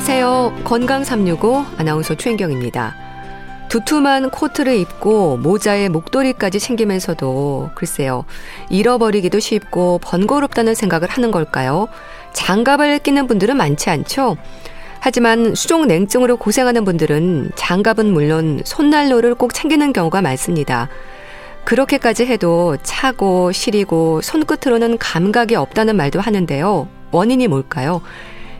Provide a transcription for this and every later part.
안녕하세요. 건강 365 아나운서 최인경입니다. 두툼한 코트를 입고 모자에 목도리까지 챙기면서도 글쎄요. 잃어버리기도 쉽고 번거롭다는 생각을 하는 걸까요? 장갑을 끼는 분들은 많지 않죠? 하지만 수족 냉증으로 고생하는 분들은 장갑은 물론 손난로를 꼭 챙기는 경우가 많습니다. 그렇게까지 해도 차고 시리고 손끝으로는 감각이 없다는 말도 하는데요. 원인이 뭘까요?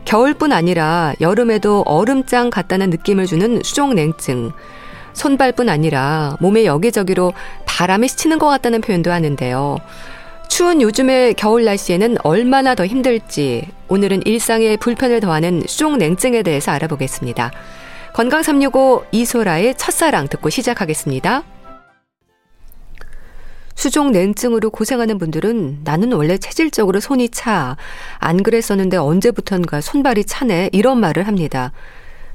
겨울뿐 아니라 여름에도 얼음장 같다는 느낌을 주는 수족냉증. 손발뿐 아니라 몸에 여기저기로 바람이 스치는 것 같다는 표현도 하는데요. 추운 요즘의 겨울 날씨에는 얼마나 더 힘들지 오늘은 일상에 불편을 더하는 수족냉증에 대해서 알아보겠습니다. 건강 365 이소라의 첫사랑 듣고 시작하겠습니다. 수족 냉증으로 고생하는 분들은 나는 원래 체질적으로 손이 차. 안 그랬었는데 언제부턴가 손발이 차네. 이런 말을 합니다.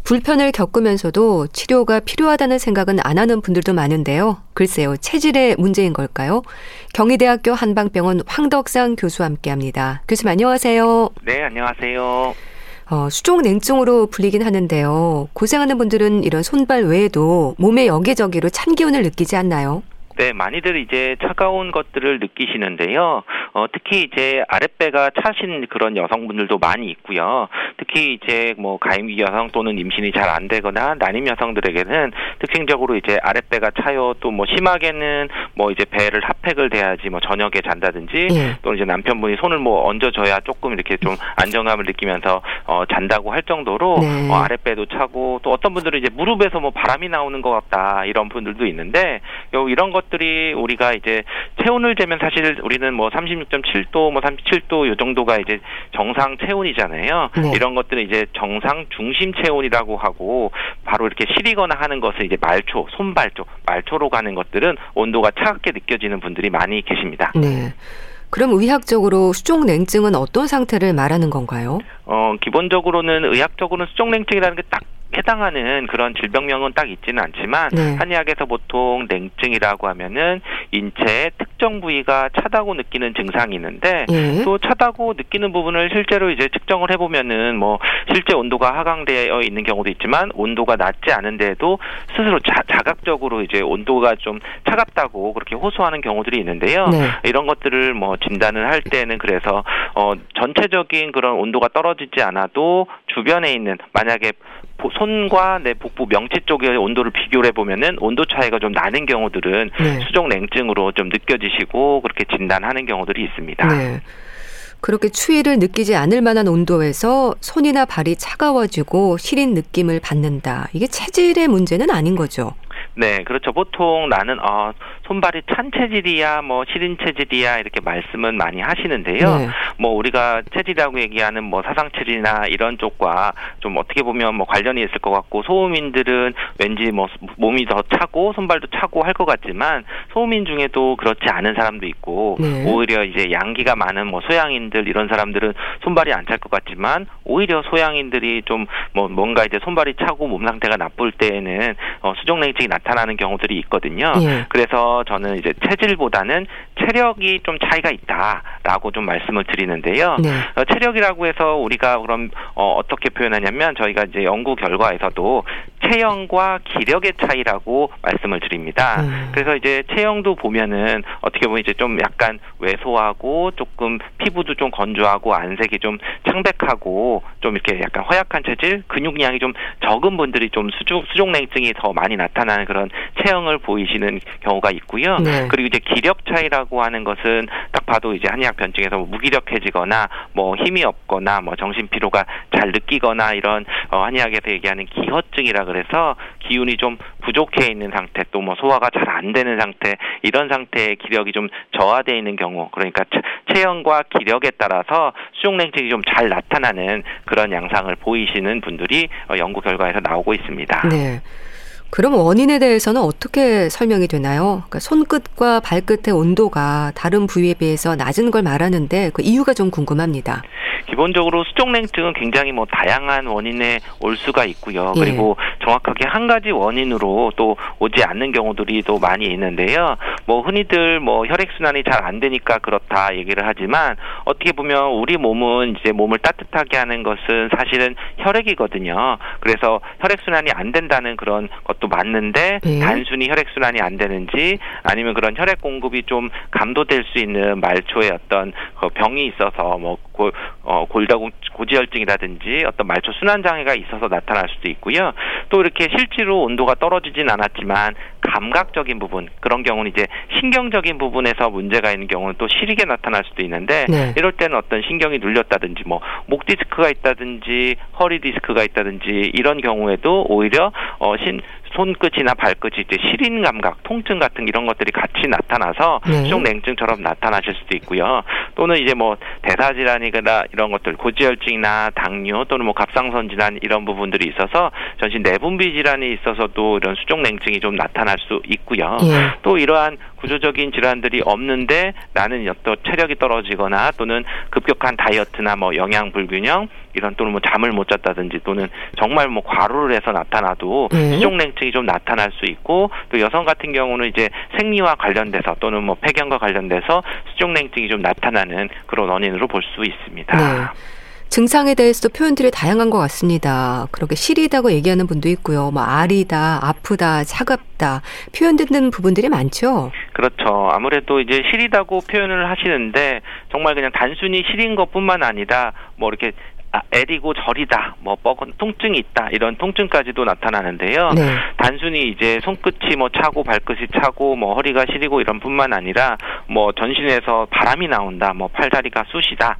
불편을 겪으면서도 치료가 필요하다는 생각은 안 하는 분들도 많은데요. 글쎄요, 체질의 문제인 걸까요? 경희대학교 한방병원 황덕상 교수와 함께 합니다. 교수님 안녕하세요. 네, 안녕하세요. 어, 수족 냉증으로 불리긴 하는데요. 고생하는 분들은 이런 손발 외에도 몸에 여기저기로 찬 기운을 느끼지 않나요? 네, 많이들 이제 차가운 것들을 느끼시는데요. 어, 특히 이제 아랫배가 차신 그런 여성분들도 많이 있고요. 특히 이제 뭐 가임기 여성 또는 임신이 잘 안 되거나 난임 여성들에게는 특징적으로 이제 아랫배가 차요. 또 뭐 심하게는 뭐 이제 배를 핫팩을 대야지 뭐 저녁에 잔다든지 예. 또는 이제 남편분이 손을 뭐 얹어줘야 조금 이렇게 좀 안정감을 느끼면서 어, 잔다고 할 정도로 네. 어, 아랫배도 차고 또 어떤 분들은 이제 무릎에서 뭐 바람이 나오는 것 같다 이런 분들도 있는데 요 이런 것 것들이 우리가 이제 체온을 재면 사실 우리는 뭐 36.7도, 뭐 37도 요 정도가 이제 정상 체온이잖아요. 네. 이런 것들은 이제 정상 중심 체온이라고 하고 바로 이렇게 시리거나 하는 것을 이제 말초, 손발초, 말초로 가는 것들은 온도가 차갑게 느껴지는 분들이 많이 계십니다. 네. 그럼 의학적으로 수족 냉증은 어떤 상태를 말하는 건가요? 어, 기본적으로는 의학적으로는 수족 냉증이라는 게딱 해당하는 그런 질병명은 딱 있지는 않지만 네. 한의학에서 보통 냉증이라고 하면은 인체의 특정 부위가 차다고 느끼는 증상이 있는데 네. 또 차다고 느끼는 부분을 실제로 이제 측정을 해보면은 뭐 실제 온도가 하강되어 있는 경우도 있지만 온도가 낮지 않은데도 스스로 자, 자각적으로 이제 온도가 좀 차갑다고 그렇게 호소하는 경우들이 있는데요. 네. 이런 것들을 뭐 진단을 할 때는 그래서 어 전체적인 그런 온도가 떨어지지 않아도 주변에 있는 만약에 손과 내 복부 명치 쪽의 온도를 비교를 해보면은 온도 차이가 좀 나는 경우들은 네. 수족 냉증으로 좀 느껴지시고 그렇게 진단하는 경우들이 있습니다. 네. 그렇게 추위를 느끼지 않을 만한 온도에서 손이나 발이 차가워지고 시린 느낌을 받는다. 이게 체질의 문제는 아닌 거죠. 네, 그렇죠. 보통 나는 어, 손발이 찬 체질이야, 뭐 시린 체질이야 이렇게 말씀은 많이 하시는데요. 네. 뭐 우리가 체질이라고 얘기하는 뭐 사상 체질이나 이런 쪽과 좀 어떻게 보면 뭐 관련이 있을 것 같고 소음인들은 왠지 뭐 몸이 더 차고 손발도 차고 할 것 같지만 소음인 중에도 그렇지 않은 사람도 있고 네. 오히려 이제 양기가 많은 뭐 소양인들 이런 사람들은 손발이 안 찰 것 같지만 오히려 소양인들이 좀 뭐 뭔가 이제 손발이 차고 몸 상태가 나쁠 때에는 어, 수족냉증이 나 타나는 경우들이 있거든요. 예. 그래서 저는 이제 체질보다는 체력이 좀 차이가 있다라고 좀 말씀을 드리는데요. 네. 어, 체력이라고 해서 우리가 그럼 어, 어떻게 표현하냐면 저희가 이제 연구 결과에서도 체형과 기력의 차이라고 말씀을 드립니다. 음. 그래서 이제 체형도 보면은 어떻게 보면 이제 좀 약간 왜소하고 조금 피부도 좀 건조하고 안색이 좀 창백하고 좀 이렇게 약간 허약한 체질, 근육량이 좀 적은 분들이 좀 수족 수족냉증이 더 많이 나타나는 그런 체형을 보이시는 경우가 있고요. 네. 그리고 이제 기력 차이라고 하는 것은 딱 봐도 이제 한의학 변증에서 뭐 무기력해지거나 뭐 힘이 없거나 뭐 정신 피로가 잘 느끼거나 이런 어 한의학에서 얘기하는 기허증이라 그래서 기운이 좀 부족해 있는 상태 또 뭐 소화가 잘 안 되는 상태 이런 상태의 기력이 좀 저하되어 있는 경우 그러니까 체형과 기력에 따라서 수족냉증이 좀 잘 나타나는 그런 양상을 보이시는 분들이 어, 연구 결과에서 나오고 있습니다. 네. 그럼 원인에 대해서는 어떻게 설명이 되나요? 그러니까 손끝과 발끝의 온도가 다른 부위에 비해서 낮은 걸 말하는데 그 이유가 좀 궁금합니다. 기본적으로 수족냉증은 굉장히 뭐 다양한 원인에 올 수가 있고요. 예. 그리고 정확하게 한 가지 원인으로 또 오지 않는 경우들이 또 많이 있는데요. 뭐 흔히들 뭐 혈액 순환이 잘 안 되니까 그렇다 얘기를 하지만 어떻게 보면 우리 몸은 이제 몸을 따뜻하게 하는 것은 사실은 혈액이거든요. 그래서 혈액 순환이 안 된다는 그런 것도 맞는데 네. 단순히 혈액 순환이 안 되는지 아니면 그런 혈액 공급이 좀 감도될 수 있는 말초의 어떤 그 병이 있어서 뭐 고, 어, 골다공 고지혈증이라든지 어떤 말초 순환 장애가 있어서 나타날 수도 있고요. 또 이렇게 실제로 온도가 떨어지진 않았지만 감각적인 부분 그런 경우는 이제 신경적인 부분에서 문제가 있는 경우는 또 시리게 나타날 수도 있는데 네. 이럴 때는 어떤 신경이 눌렸다든지 뭐 목 디스크가 있다든지 허리 디스크가 있다든지 이런 경우에도 오히려 어, 신 손끝이나 발끝이 이제 시린 감각, 통증 같은 이런 것들이 같이 나타나서 네. 수족 냉증처럼 나타나실 수도 있고요. 또는 이제 뭐 대사 질환이거나 이런 것들 고지혈증이나 당뇨 또는 뭐 갑상선 질환 이런 부분들이 있어서 전신 내분비 질환이 있어서도 이런 수족 냉증이 좀 나타날 수 있고요. 네. 또 이러한 구조적인 질환들이 없는데 나는 어떤 체력이 떨어지거나 또는 급격한 다이어트나 뭐 영양 불균형 이런 또는 뭐 잠을 못 잤다든지 또는 정말 뭐 과로를 해서 나타나도 네. 수족냉증이 좀 나타날 수 있고 또 여성 같은 경우는 이제 생리와 관련돼서 또는 뭐 폐경과 관련돼서 수족냉증이 좀 나타나는 그런 원인으로 볼 수 있습니다. 네. 증상에 대해서도 표현들이 다양한 것 같습니다. 그렇게 시리다고 얘기하는 분도 있고요. 뭐 아리다, 아프다, 차갑다 표현 듣는 부분들이 많죠. 그렇죠. 아무래도 이제 시리다고 표현을 하시는데 정말 그냥 단순히 시린 것뿐만 아니라 뭐 이렇게 아, 애리고 저리다, 뭐 뻐근 통증이 있다 이런 통증까지도 나타나는데요. 네. 단순히 이제 손끝이 뭐 차고 발끝이 차고 뭐 허리가 시리고 이런 뿐만 아니라 뭐 전신에서 바람이 나온다, 뭐 팔다리가 쑤시다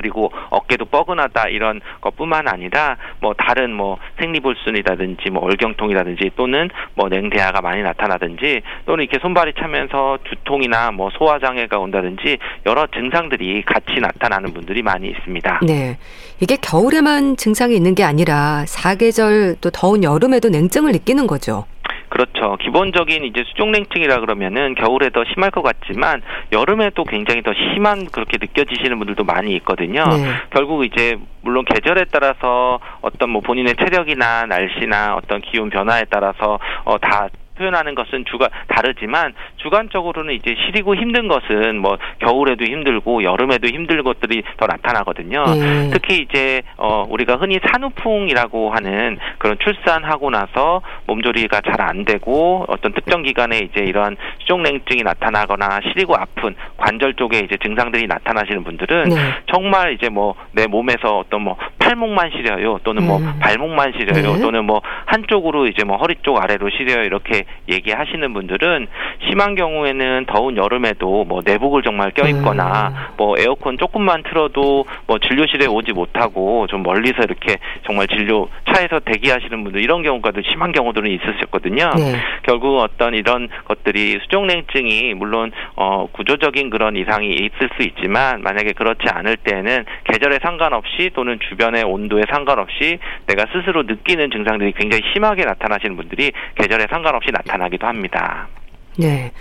그리고 어깨도 뻐근하다 이런 것뿐만 아니라 뭐 다른 뭐 생리불순이라든지 뭐 얼경통이라든지 또는 뭐 냉대화가 많이 나타나든지 또는 이렇게 손발이 차면서 두통이나 뭐 소화 장애가 온다든지 여러 증상들이 같이 나타나는 분들이 많이 있습니다. 네. 이게 겨울에만 증상이 있는 게 아니라 사계절 또 더운 여름에도 냉증을 느끼는 거죠. 그렇죠. 기본적인 이제 수족냉증이라 그러면은 겨울에 더 심할 것 같지만 여름에도 굉장히 더 심한 그렇게 느껴지시는 분들도 많이 있거든요. 네. 결국 이제 물론 계절에 따라서 어떤 뭐 본인의 체력이나 날씨나 어떤 기온 변화에 따라서 어 다 표현하는 것은 주가 다르지만 주관적으로는 이제 시리고 힘든 것은 뭐 겨울에도 힘들고 여름에도 힘들 것들이 더 나타나거든요. 네. 특히 이제 어 우리가 흔히 산후풍이라고 하는 그런 출산하고 나서 몸조리가 잘 안 되고 어떤 특정 기간에 이제 이러한 수족냉증이 나타나거나 시리고 아픈 관절 쪽에 이제 증상들이 나타나시는 분들은 네. 정말 이제 뭐 내 몸에서 어떤 뭐 팔목만 시려요 또는 뭐 음. 발목만 시려요 네. 또는 뭐 한쪽으로 이제 뭐 허리 쪽 아래로 시려요 이렇게 얘기하시는 분들은 심한 경우에는 더운 여름에도 뭐 내복을 정말 껴입거나 음. 뭐 에어컨 조금만 틀어도 뭐 진료실에 오지 못하고 좀 멀리서 이렇게 정말 진료 차에서 대기하시는 분들 이런 경우가도 심한 경우들은 있으셨거든요. 네. 결국 어떤 이런 것들이 수족냉증이 물론 어 구조적인 그런 이상이 있을 수 있지만 만약에 그렇지 않을 때는 계절에 상관없이 또는 주변의 온도에 상관없이 내가 스스로 느끼는 증상들이 굉장히 심하게 나타나시는 분들이 계절에 상관없이 나타나기도 합니다. 네.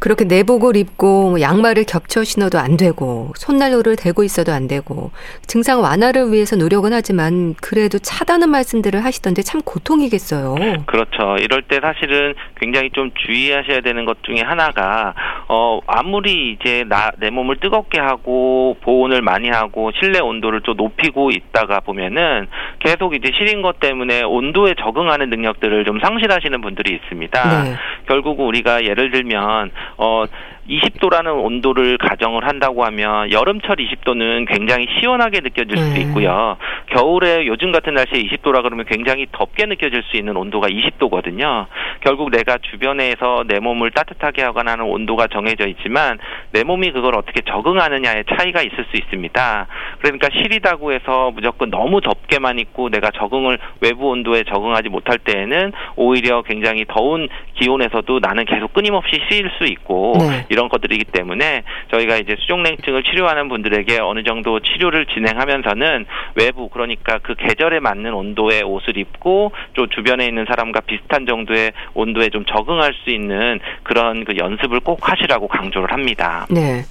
그렇게 내복을 입고 뭐 양말을 겹쳐 신어도 안 되고 손난로를 대고 있어도 안 되고 증상 완화를 위해서 노력은 하지만 그래도 차다는 말씀들을 하시던데 참 고통이겠어요. 그렇죠. 이럴 때 사실은 굉장히 좀 주의하셔야 되는 것 중에 하나가 어 아무리 이제 나 내 몸을 뜨겁게 하고 보온을 많이 하고 실내 온도를 좀 높이고 있다가 보면은 계속 이제 시린 것 때문에 온도에 적응하는 능력들을 좀 상실하시는 분들이 있습니다. 네. 결국 우리가 예를 들면 어 20도라는 온도를 가정을 한다고 하면 여름철 20도는 굉장히 시원하게 느껴질 수 네. 있고요. 겨울에 요즘 같은 날씨에 20도라 그러면 굉장히 덥게 느껴질 수 있는 온도가 20도거든요. 결국 내가 주변에서 내 몸을 따뜻하게 하거나 하는 온도가 정해져 있지만 내 몸이 그걸 어떻게 적응하느냐의 차이가 있을 수 있습니다. 그러니까 시리다고 해서 무조건 너무 덥게만 있고 내가 적응을 외부 온도에 적응하지 못할 때에는 오히려 굉장히 더운 기온에서도 나는 계속 끊임없이 시릴 수 있고 네. 이런 것들이기 때문에 저희가 이제 수족냉증을 치료하는 분들에게 어느 정도 치료를 진행하면서는 외부 그러니까 그 계절에 맞는 온도의 옷을 입고 또 주변에 있는 사람과 비슷한 정도의 온도에 좀 적응할 수 있는 그런 그 연습을 꼭 하시라고 강조를 합니다. 네.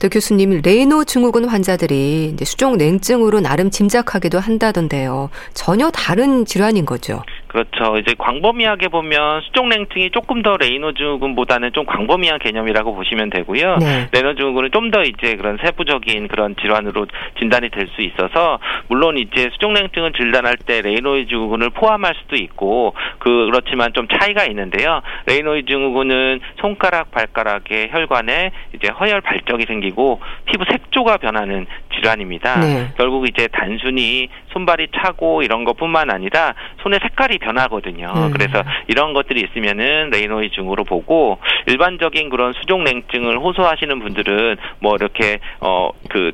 또 교수님 레이노 증후군 환자들이 이제 수족 냉증으로 나름 짐작하기도 한다던데요. 전혀 다른 질환인 거죠. 그렇죠. 이제 광범위하게 보면 수족 냉증이 조금 더 레이노 증후군보다는 좀 광범위한 개념이라고 보시면 되고요. 네. 레이노 증후군은 좀 더 이제 그런 세부적인 그런 질환으로 진단이 될 수 있어서 물론 이제 수족 냉증을 진단할 때 레이노 증후군을 포함할 수도 있고 그 그렇지만 좀 차이가 있는데요. 레이노 증후군은 손가락 발가락의 혈관에 이제 허혈 발적이 생기고 피부 색조가 변하는 질환입니다. 네. 결국 이제 단순히 손발이 차고 이런 것뿐만 아니라 손의 색깔이 변하거든요. 음. 그래서 이런 것들이 있으면은 레이노이 증으로 보고 일반적인 그런 수족냉증을 호소하시는 분들은 뭐 이렇게 어그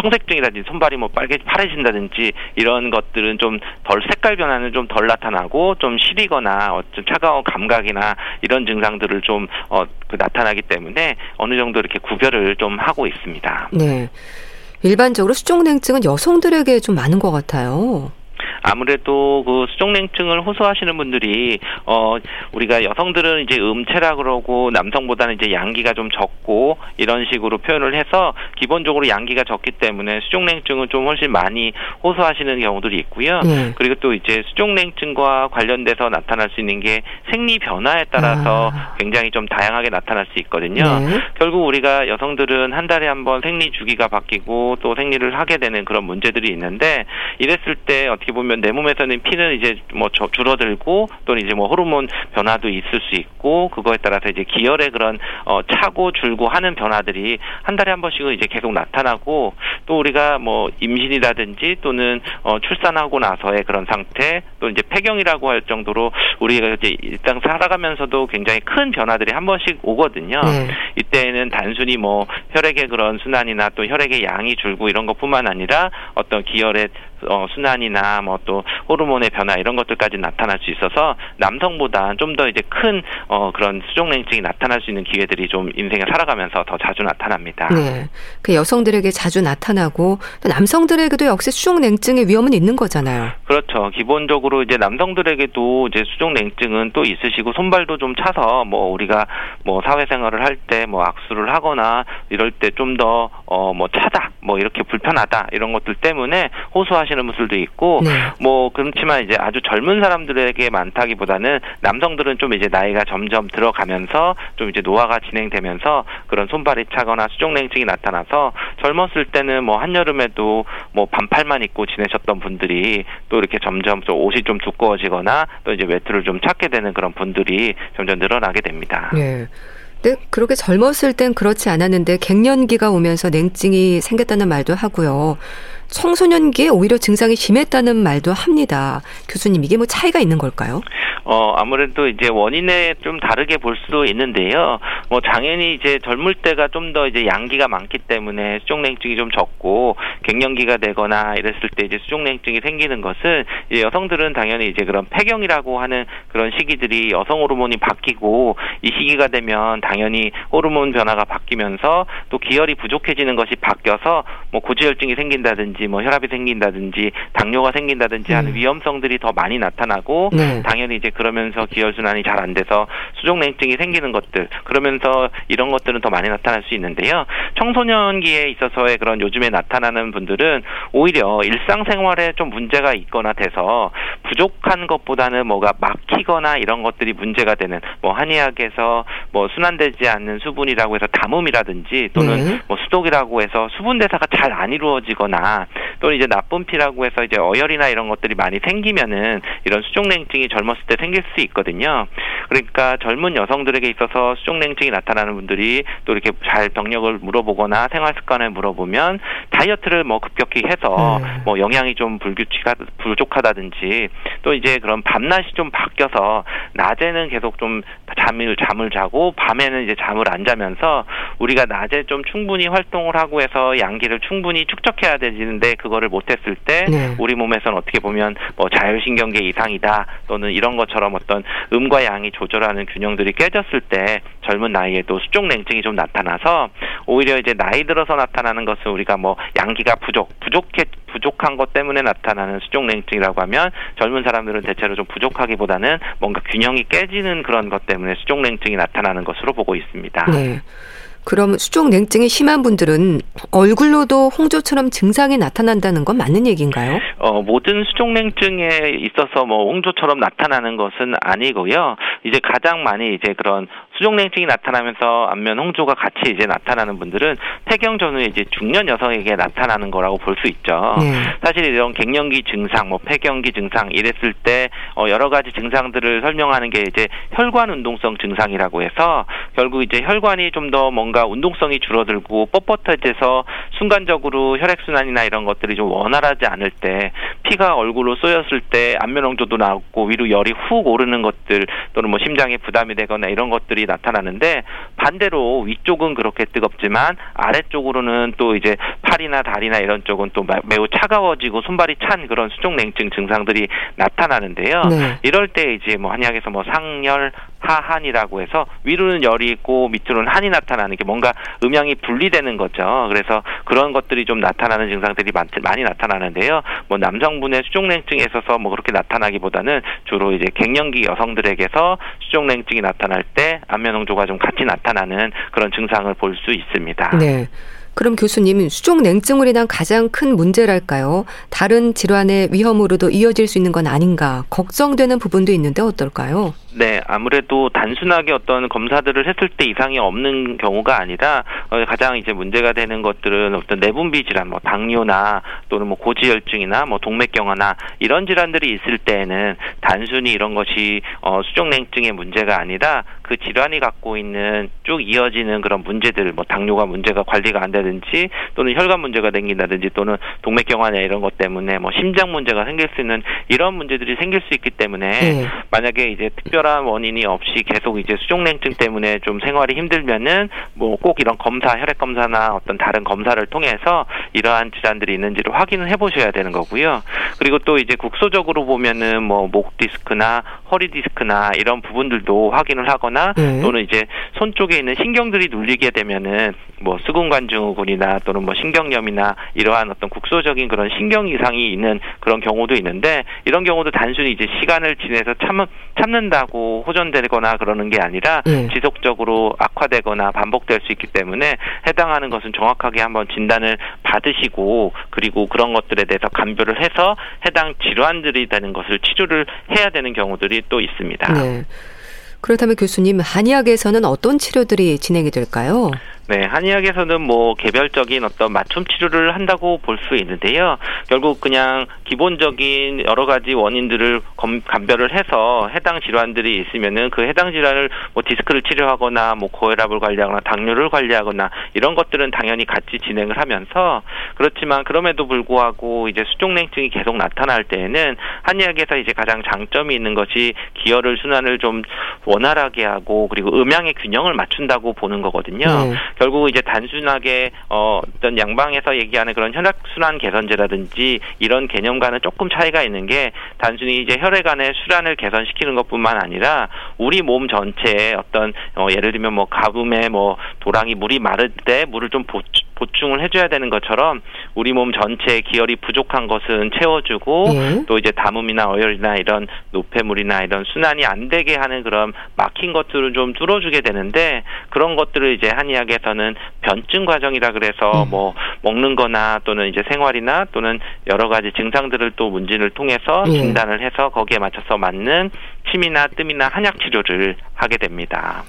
청색증이라든지 손발이 뭐 빨개 파래진다든지 이런 것들은 좀 덜 색깔 변화는 좀 덜 나타나고 좀 시리거나 어떤 차가운 감각이나 이런 증상들을 좀 어 그 나타나기 때문에 어느 정도 이렇게 구별을 좀 하고 있습니다. 네. 일반적으로 수족냉증은 여성들에게 좀 많은 것 같아요. 아무래도 그 수족냉증을 호소하시는 분들이 어 우리가 여성들은 이제 음체라 그러고 남성보다는 이제 양기가 좀 적고 이런 식으로 표현을 해서 기본적으로 양기가 적기 때문에 수족냉증은 좀 훨씬 많이 호소하시는 경우들이 있고요. 네. 그리고 또 이제 수족냉증과 관련돼서 나타날 수 있는 게 생리 변화에 따라서 아. 굉장히 좀 다양하게 나타날 수 있거든요. 네. 결국 우리가 여성들은 한 달에 한 번 생리 주기가 바뀌고 또 생리를 하게 되는 그런 문제들이 있는데 이랬을 때 어떻게 보면 보면 내 몸에서는 피는 이제 뭐 줄어들고 또는 이제 뭐 호르몬 변화도 있을 수 있고 그거에 따라서 이제 기혈의 그런 어 차고 줄고 하는 변화들이 한 달에 한 번씩은 이제 계속 나타나고 또 우리가 뭐 임신이라든지 또는 어 출산하고 나서의 그런 상태 또 이제 폐경이라고 할 정도로 우리가 이제 일단 살아가면서도 굉장히 큰 변화들이 한 번씩 오거든요. 네. 이때는 단순히 뭐 혈액의 그런 순환이나 또 혈액의 양이 줄고 이런 것뿐만 아니라 어떤 기혈의 어, 순환이나 뭐 또 호르몬의 변화 이런 것들까지 나타날 수 있어서 남성보다 좀 더 이제 큰 어, 그런 수족냉증이 나타날 수 있는 기회들이 좀 인생에 살아가면서 더 자주 나타납니다. 네, 그 여성들에게 자주 나타나고 또 남성들에게도 역시 수족냉증의 위험은 있는 거잖아요. 그렇죠. 기본적으로 이제 남성들에게도 이제 수족냉증은 또 있으시고 손발도 좀 차서 뭐 우리가 뭐 사회생활을 할 때 뭐 악수를 하거나 이럴 때 좀 더 어 뭐 차다 뭐 이렇게 불편하다 이런 것들 때문에 호소하시 하시는 분들도 있고 네. 뭐 그렇지만 이제 아주 젊은 사람들에게 많다기보다는 남성들은 좀 이제 나이가 점점 들어가면서 좀 이제 노화가 진행되면서 그런 손발이 차거나 수족냉증이 나타나서 젊었을 때는 뭐 한여름에도 뭐 반팔만 입고 지내셨던 분들이 또 이렇게 점점 좀 옷이 좀 두꺼워지거나 또 이제 외투를 좀 찾게 되는 그런 분들이 점점 늘어나게 됩니다. 네. 네, 그렇게 젊었을 땐 그렇지 않았는데 갱년기가 오면서 냉증이 생겼다는 말도 하고요. 청소년기에 오히려 증상이 심했다는 말도 합니다. 교수님 이게 뭐 차이가 있는 걸까요? 어 아무래도 이제 원인에 좀 다르게 볼 수도 있는데요. 뭐 당연히 이제 젊을 때가 좀 더 이제 양기가 많기 때문에 수족냉증이 좀 적고 갱년기가 되거나 이랬을 때 이제 수족냉증이 생기는 것은 이제 여성들은 당연히 이제 그런 폐경이라고 하는 그런 시기들이 여성 호르몬이 바뀌고 이 시기가 되면 당연히 호르몬 변화가 바뀌면서 또 기혈이 부족해지는 것이 바뀌어서 뭐 고지혈증이 생긴다든지 생긴다든지 뭐 혈압이 생긴다든지 당뇨가 생긴다든지 하는 음. 위험성들이 더 많이 나타나고 네. 당연히 이제 그러면서 기혈 순환이 잘 안 돼서 수족냉증이 생기는 것들 그러면서 이런 것들은 더 많이 나타날 수 있는데요. 청소년기에 있어서의 그런 요즘에 나타나는 분들은 오히려 일상생활에 좀 문제가 있거나 돼서 부족한 것보다는 뭐가 막히거나 이런 것들이 문제가 되는 뭐 한의학에서 뭐 순환되지 않는 수분이라고 해서 담음이라든지 또는 네. 뭐 수독이라고 해서 수분 대사가 잘 안 이루어지거나 또는 이제 나쁜 피라고 해서 이제 어혈이나 이런 것들이 많이 생기면은 이런 수족냉증이 젊었을 때 생길 수 있거든요. 그러니까 젊은 여성들에게 있어서 수족냉증이 나타나는 분들이 또 이렇게 잘 병력을 물어보거나 생활 습관을 물어보면 다이어트를 뭐 급격히 해서 네. 뭐 영양이 좀 불규칙하 부족하다든지 또 이제 그런 밤낮이 좀 바뀌어서 낮에는 계속 좀 잠을 잠을 자고 밤에는 이제 잠을 안 자면서 우리가 낮에 좀 충분히 활동을 하고 해서 양기를 충분히 축적해야 되는 데 그거를 못했을 때 네. 우리 몸에서는 어떻게 보면 뭐 자율신경계 이상이다 또는 이런 것처럼 어떤 음과 양이 조절하는 균형들이 깨졌을 때 젊은 나이에도 수족 냉증이 좀 나타나서 오히려 이제 나이 들어서 나타나는 것은 우리가 뭐 양기가 부족 부족해 부족한 것 때문에 나타나는 수족냉증이라고 하면 젊은 사람들은 대체로 좀 부족하기보다는 뭔가 균형이 깨지는 그런 것 때문에 수족냉증이 나타나는 것으로 보고 있습니다. 네. 그럼 수족 냉증이 심한 분들은 얼굴로도 홍조처럼 증상이 나타난다는 건 맞는 얘기인가요? 어, 모든 수족 냉증에 있어서 뭐 홍조처럼 나타나는 것은 아니고요. 이제 가장 많이 이제 그런 수족냉증이 나타나면서 안면 홍조가 같이 이제 나타나는 분들은 폐경 전후에 이제 중년 여성에게 나타나는 거라고 볼 수 있죠. 네. 사실 이런 갱년기 증상, 뭐 폐경기 증상 이랬을 때 어, 여러 가지 증상들을 설명하는 게 이제 혈관 운동성 증상이라고 해서 결국 이제 혈관이 좀 더 뭔가 운동성이 줄어들고 뻣뻣해져서 순간적으로 혈액 순환이나 이런 것들이 좀 원활하지 않을 때 피가 얼굴로 쏘였을 때 안면 홍조도 나오고 위로 열이 훅 오르는 것들 또는 뭐 심장에 부담이 되거나 이런 것들이 나타나는데 반대로 위쪽은 그렇게 뜨겁지만 아래쪽으로는 또 이제 팔이나 다리나 이런 쪽은 또 매우 차가워지고 손발이 찬 그런 수족 냉증 증상들이 나타나는데요. 네. 이럴 때 이제 뭐 한의학에서 뭐 상열, 하한이라고 해서 위로는 열이 있고 밑으로는 한이 나타나는 게 뭔가 음양이 분리되는 거죠. 그래서 그런 것들이 좀 나타나는 증상들이 많, 많이 나타나는데요. 뭐 남성분의 수족냉증에 있어서 뭐 그렇게 나타나기보다는 주로 이제 갱년기 여성들에게서 수족냉증이 나타날 때 안면홍조가 좀 같이 나타나는 그런 증상을 볼 수 있습니다. 네. 그럼 교수님, 수족 냉증으로 인한 가장 큰 문제랄까요? 다른 질환의 위험으로도 이어질 수 있는 건 아닌가 걱정되는 부분도 있는데 어떨까요? 네, 아무래도 단순하게 어떤 검사들을 했을 때 이상이 없는 경우가 아니라 어, 가장 이제 문제가 되는 것들은 어떤 내분비 질환, 뭐 당뇨나 또는 뭐 고지혈증이나 뭐 동맥경화나 이런 질환들이 있을 때에는 단순히 이런 것이 어, 수족냉증의 문제가 아니라 그 질환이 갖고 있는 쭉 이어지는 그런 문제들, 뭐 당뇨가 문제가 관리가 안 된다든지 또는 혈관 문제가 생긴다든지 또는 동맥경화나 이런 것 때문에 뭐 심장 문제가 생길 수 있는 이런 문제들이 생길 수 있기 때문에 네. 만약에 이제 특별 특별한 원인이 없이 계속 이제 수족냉증 때문에 좀 생활이 힘들면은 뭐 꼭 이런 검사, 혈액 검사나 어떤 다른 검사를 통해서 이러한 질환들이 있는지를 확인을 해보셔야 되는 거고요. 그리고 또 이제 국소적으로 보면은 뭐 목 디스크나 허리 디스크나 이런 부분들도 확인을 하거나 네. 또는 이제 손 쪽에 있는 신경들이 눌리게 되면은 뭐 수근관 증후군이나 또는 뭐 신경염이나 이러한 어떤 국소적인 그런 신경 이상이 있는 그런 경우도 있는데 이런 경우도 단순히 이제 시간을 지내서 참 참는다고 호전되거나 그러는 게 아니라 네. 지속적으로 악화되거나 반복될 수 있기 때문에 해당하는 것은 정확하게 한번 진단을 받으시고 그리고 그런 것들에 대해서 감별을 해서 해당 질환들이 되는 것을 치료를 해야 되는 경우들이 또 있습니다. 네. 그렇다면 교수님 한의학에서는 어떤 치료들이 진행이 될까요? 네, 한의학에서는 뭐 개별적인 어떤 맞춤 치료를 한다고 볼 수 있는데요. 결국 그냥 기본적인 여러 가지 원인들을 검, 감별을 해서 해당 질환들이 있으면은 그 해당 질환을 뭐 디스크를 치료하거나 뭐 고혈압을 관리하거나 당뇨를 관리하거나 이런 것들은 당연히 같이 진행을 하면서 그렇지만 그럼에도 불구하고 이제 수족냉증이 계속 나타날 때에는 한의학에서 이제 가장 장점이 있는 것이 기혈을 순환을 좀 원활하게 하고 그리고 음양의 균형을 맞춘다고 보는 거거든요. 네. 결국 이제 단순하게 어, 어떤 양방에서 얘기하는 그런 혈액 순환 개선제라든지 이런 개념과는 조금 차이가 있는 게 단순히 이제 혈액 안의 수란을 개선시키는 것뿐만 아니라 우리 몸 전체에 어떤 어, 예를 들면 뭐 가뭄에 뭐 도랑이 물이 마를 때 물을 좀 보충 보충을 해줘야 되는 것처럼 우리 몸 전체에 기혈이 부족한 것은 채워주고 예. 또 이제 담음이나 어혈이나 이런 노폐물이나 이런 순환이 안 되게 하는 그런 막힌 것들을 좀 뚫어주게 되는데 그런 것들을 이제 한의학에서는 변증 과정이라 그래서 음. 뭐 먹는 거나 또는 이제 생활이나 또는 여러 가지 증상들을 또 문진을 통해서 예. 진단을 해서 거기에 맞춰서 맞는 침이나 뜸이나 한약 치료를 하게 됩니다.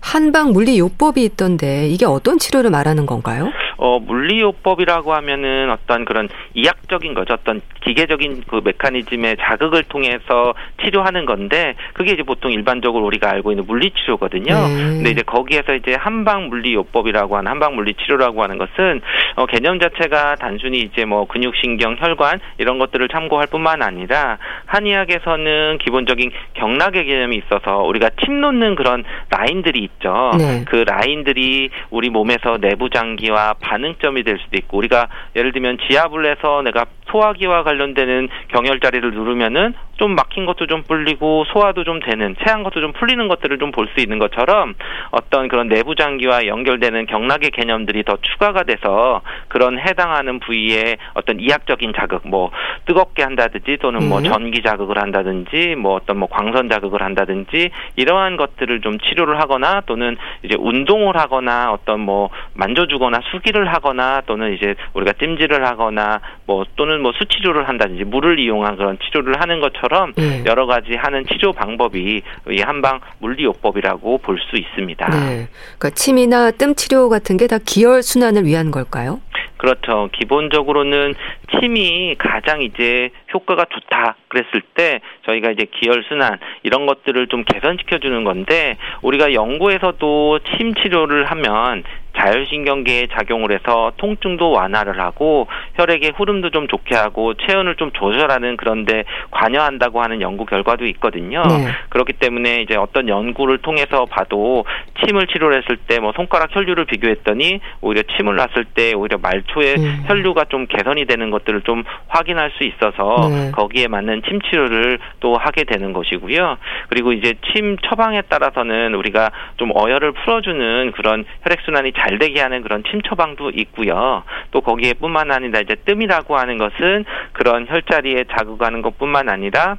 한방 물리요법이 있던데 이게 어떤 치료를 말하는 건가요? 어, 물리요법이라고 하면은 어떤 그런 이학적인 거죠. 어떤 기계적인 그 메커니즘의 자극을 통해서 치료하는 건데 그게 이제 보통 일반적으로 우리가 알고 있는 물리치료거든요. 네. 근데 이제 거기에서 이제 한방 물리요법이라고 하는 한방 물리치료라고 하는 것은 어, 개념 자체가 단순히 이제 뭐 근육 신경, 혈관 이런 것들을 참고할 뿐만 아니라 한의학에서는 기본적인 경락의 개념이 있어서 우리가 침 놓는 그런 라인들이 있죠. 네. 그 라인들이 우리 몸에서 내부 장기와 반응점이 될 수도 있고 우리가 예를 들면 지압을 해서 내가 소화기와 관련되는 경혈 자리를 누르면은 좀 막힌 것도 좀 풀리고 소화도 좀 되는 체한 것도 좀 풀리는 것들을 좀 볼 수 있는 것처럼 어떤 그런 내부 장기와 연결되는 경락의 개념들이 더 추가가 돼서 그런 해당하는 부위에 어떤 이학적인 자극 뭐 뜨겁게 한다든지 또는 뭐 네. 전기 자극을 한다든지 뭐 어떤 뭐 광선 자극을 한다든지 이러한 것들을 좀 치료를 하거나 또는 이제 운동을 하거나 어떤 뭐 만져주거나 수기를 하거나 또는 이제 우리가 찜질을 하거나 뭐 또는 뭐 수치료를 한다든지 물을 이용한 그런 치료를 하는 것처럼 네. 여러 가지 하는 치료 방법이 이 한방 물리요법이라고 볼 수 있습니다. 네. 그러니까 침이나 뜸 치료 같은 게 다 기혈 순환을 위한 걸까요? 그렇죠. 기본적으로는 침이 가장 이제 효과가 좋다 그랬을 때 저희가 이제 기혈 순환 이런 것들을 좀 개선시켜 주는 건데 우리가 연구에서도 침 치료를 하면 자율신경계에 작용을 해서 통증도 완화를 하고 혈액의 흐름도 좀 좋게 하고 체온을 좀 조절하는 그런데 관여한다고 하는 연구 결과도 있거든요. 네. 그렇기 때문에 이제 어떤 연구를 통해서 봐도 침을 치료를 했을 때 뭐 손가락 혈류를 비교했더니 오히려 침을 놨을 때 오히려 말초의 네. 혈류가 좀 개선이 되는 것들을 좀 확인할 수 있어서 네. 거기에 맞는 침 치료를 또 하게 되는 것이고요. 그리고 이제 침 처방에 따라서는 우리가 좀 어혈을 풀어주는 그런 혈액 순환이 잘잘 되게 하는 그런 침 처방도 있고요. 또 거기에 뿐만 아니라 이제 뜸이라고 하는 것은 그런 혈자리에 자극하는 것뿐만 아니라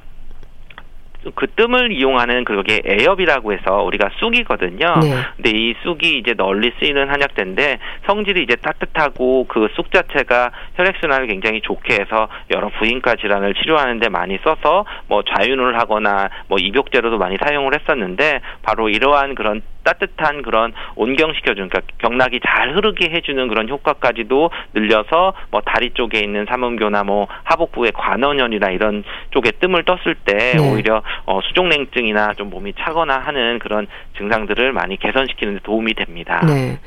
그 뜸을 이용하는 그게 애엽이라고 해서 우리가 쑥이거든요. 네. 근데 이 쑥이 이제 널리 쓰이는 한약재인데 성질이 이제 따뜻하고 그 쑥 자체가 혈액순환을 굉장히 좋게 해서 여러 부인과 질환을 치료하는데 많이 써서 뭐 좌윤을 하거나 뭐 입욕제로도 많이 사용을 했었는데 바로 이러한 그런 따뜻한 그런 온경시켜주는 그러니까 경락이 잘 흐르게 해주는 그런 효과까지도 늘려서 뭐 다리 쪽에 있는 삼음교나 뭐 하복부의 관원연이나 이런 쪽에 뜸을 떴을 때 네. 오히려 어, 수족냉증이나 좀 몸이 차거나 하는 그런 증상들을 많이 개선시키는 데 도움이 됩니다. 네.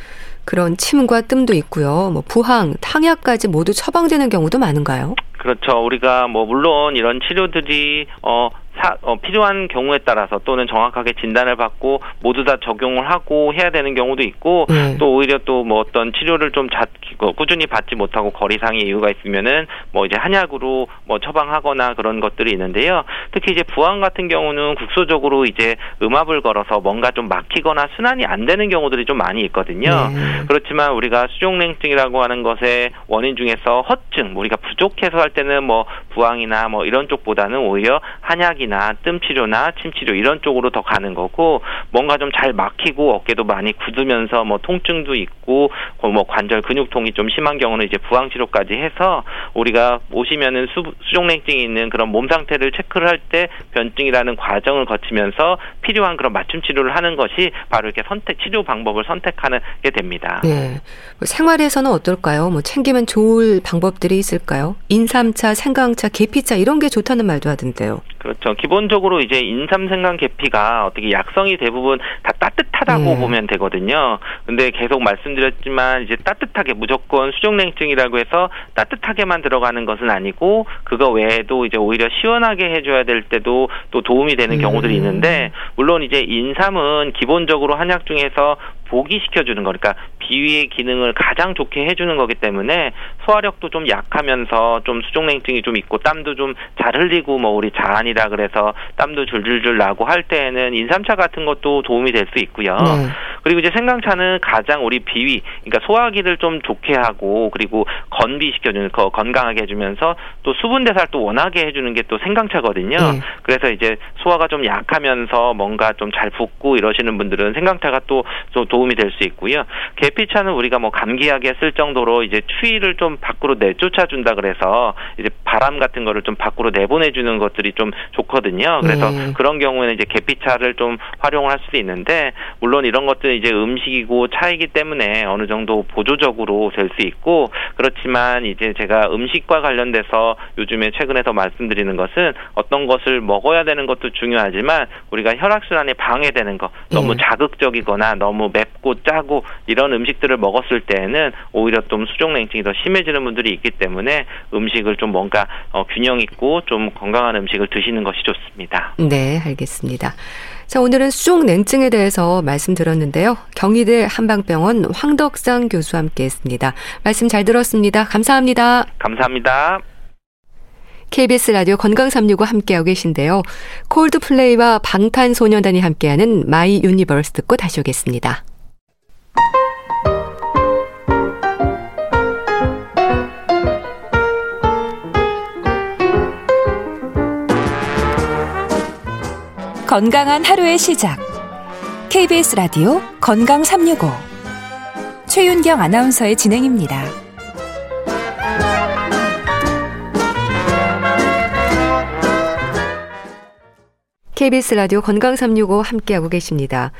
그런 침과 뜸도 있고요. 뭐 부항, 탕약까지 모두 처방되는 경우도 많은가요? 그렇죠. 우리가 뭐 물론 이런 치료들이 어 사, 어, 필요한 경우에 따라서 또는 정확하게 진단을 받고 모두 다 적용을 하고 해야 되는 경우도 있고 네. 또 오히려 또 뭐 어떤 치료를 좀 자, 꾸준히 받지 못하고 거리상의 이유가 있으면은 뭐 이제 한약으로 뭐 처방하거나 그런 것들이 있는데요. 특히 이제 부항 같은 경우는 국소적으로 이제 음압을 걸어서 뭔가 좀 막히거나 순환이 안 되는 경우들이 좀 많이 있거든요. 네. 그렇지만 우리가 수족냉증이라고 하는 것의 원인 중에서 허증, 뭐 우리가 부족해서 할 때는 뭐 부항이나 뭐 이런 쪽보다는 오히려 한약이 한약이나 뜸 치료나 침 치료 이런 쪽으로 더 가는 거고 뭔가 좀 잘 막히고 어깨도 많이 굳으면서 뭐 통증도 있고 뭐 관절 근육통이 좀 심한 경우는 이제 부항 치료까지 해서 우리가 오시면은 수, 수족냉증이 있는 그런 몸 상태를 체크를 할 때 변증이라는 과정을 거치면서 필요한 그런 맞춤 치료를 하는 것이 바로 이렇게 선택 치료 방법을 선택하는 게 됩니다. 네. 생활에서는 어떨까요? 뭐 챙기면 좋을 방법들이 있을까요? 인 삼차, 생강차, 계피차 이런 게 좋다는 말도 하던데요. 그렇죠. 기본적으로 이제 인삼, 생강, 계피가 어떻게 약성이 대부분 다 따뜻하다고 네. 보면 되거든요. 근데 계속 말씀드렸지만 이제 따뜻하게 무조건 수족냉증이라고 해서 따뜻하게만 들어가는 것은 아니고 그거 외에도 이제 오히려 시원하게 해줘야 될 때도 또 도움이 되는 경우들이 음. 있는데 물론 이제 인삼은 기본적으로 한약 중에서 보기시켜주는 거니까 비위의 기능을 가장 좋게 해주는 거기 때문에 소화력도 좀 약하면서 좀 수족냉증이 좀 있고 땀도 좀 잘 흘리고 뭐 우리 자한이라 그래서 땀도 줄줄줄 나고 할 때에는 인삼차 같은 것도 도움이 될 수 있고요. 네. 그리고 이제 생강차는 가장 우리 비위, 그러니까 소화기를 좀 좋게 하고 그리고 건비시켜주는 거 건강하게 해주면서 또 수분 대사를 또 원하게 해주는 게 또 생강차거든요. 네. 그래서 이제 소화가 좀 약하면서 뭔가 좀 잘 붓고 이러시는 분들은 생강차가 또, 또 도움이 될 수 있고요. 계피차는 우리가 뭐 감기약에 쓸 정도로 이제 추위를 좀 밖으로 내쫓아 준다 그래서 이제 바람 같은 거를 좀 밖으로 내보내 주는 것들이 좀 좋거든요. 그래서 네. 그런 경우에는 이제 계피차를 좀 활용을 할 수도 있는데 물론 이런 것들 은 이제 음식이고 차이기 때문에 어느 정도 보조적으로 될 수 있고 그렇지만 이제 제가 음식과 관련돼서 요즘에 최근에 더 말씀드리는 것은 어떤 것을 먹어야 되는 것도 중요하지만 우리가 혈액순환에 방해되는 거 너무 네. 자극적이거나 너무 맵고 짜고 이런 음식들을 먹었을 때에는 오히려 좀 수족냉증이 더 심해지는 분들이 있기 때문에 음식을 좀 뭔가 어, 균형 있고 좀 건강한 음식을 드시는 것이 좋습니다. 네, 알겠습니다. 자, 오늘은 수족 냉증에 대해서 말씀드렸는데요. 경희대 한방병원 황덕상 교수와 함께 했습니다. 말씀 잘 들었습니다. 감사합니다. 감사합니다. KBS 라디오 건강 365 함께하고 계신데요. 콜드플레이와 방탄소년단이 함께하는 My Universe 듣고 다시 오겠습니다. 건강한 하루의 시작. KBS 라디오 건강 365. 최윤경 아나운서의 진행입니다. KBS 라디오 건강 365 함께하고 계십니다.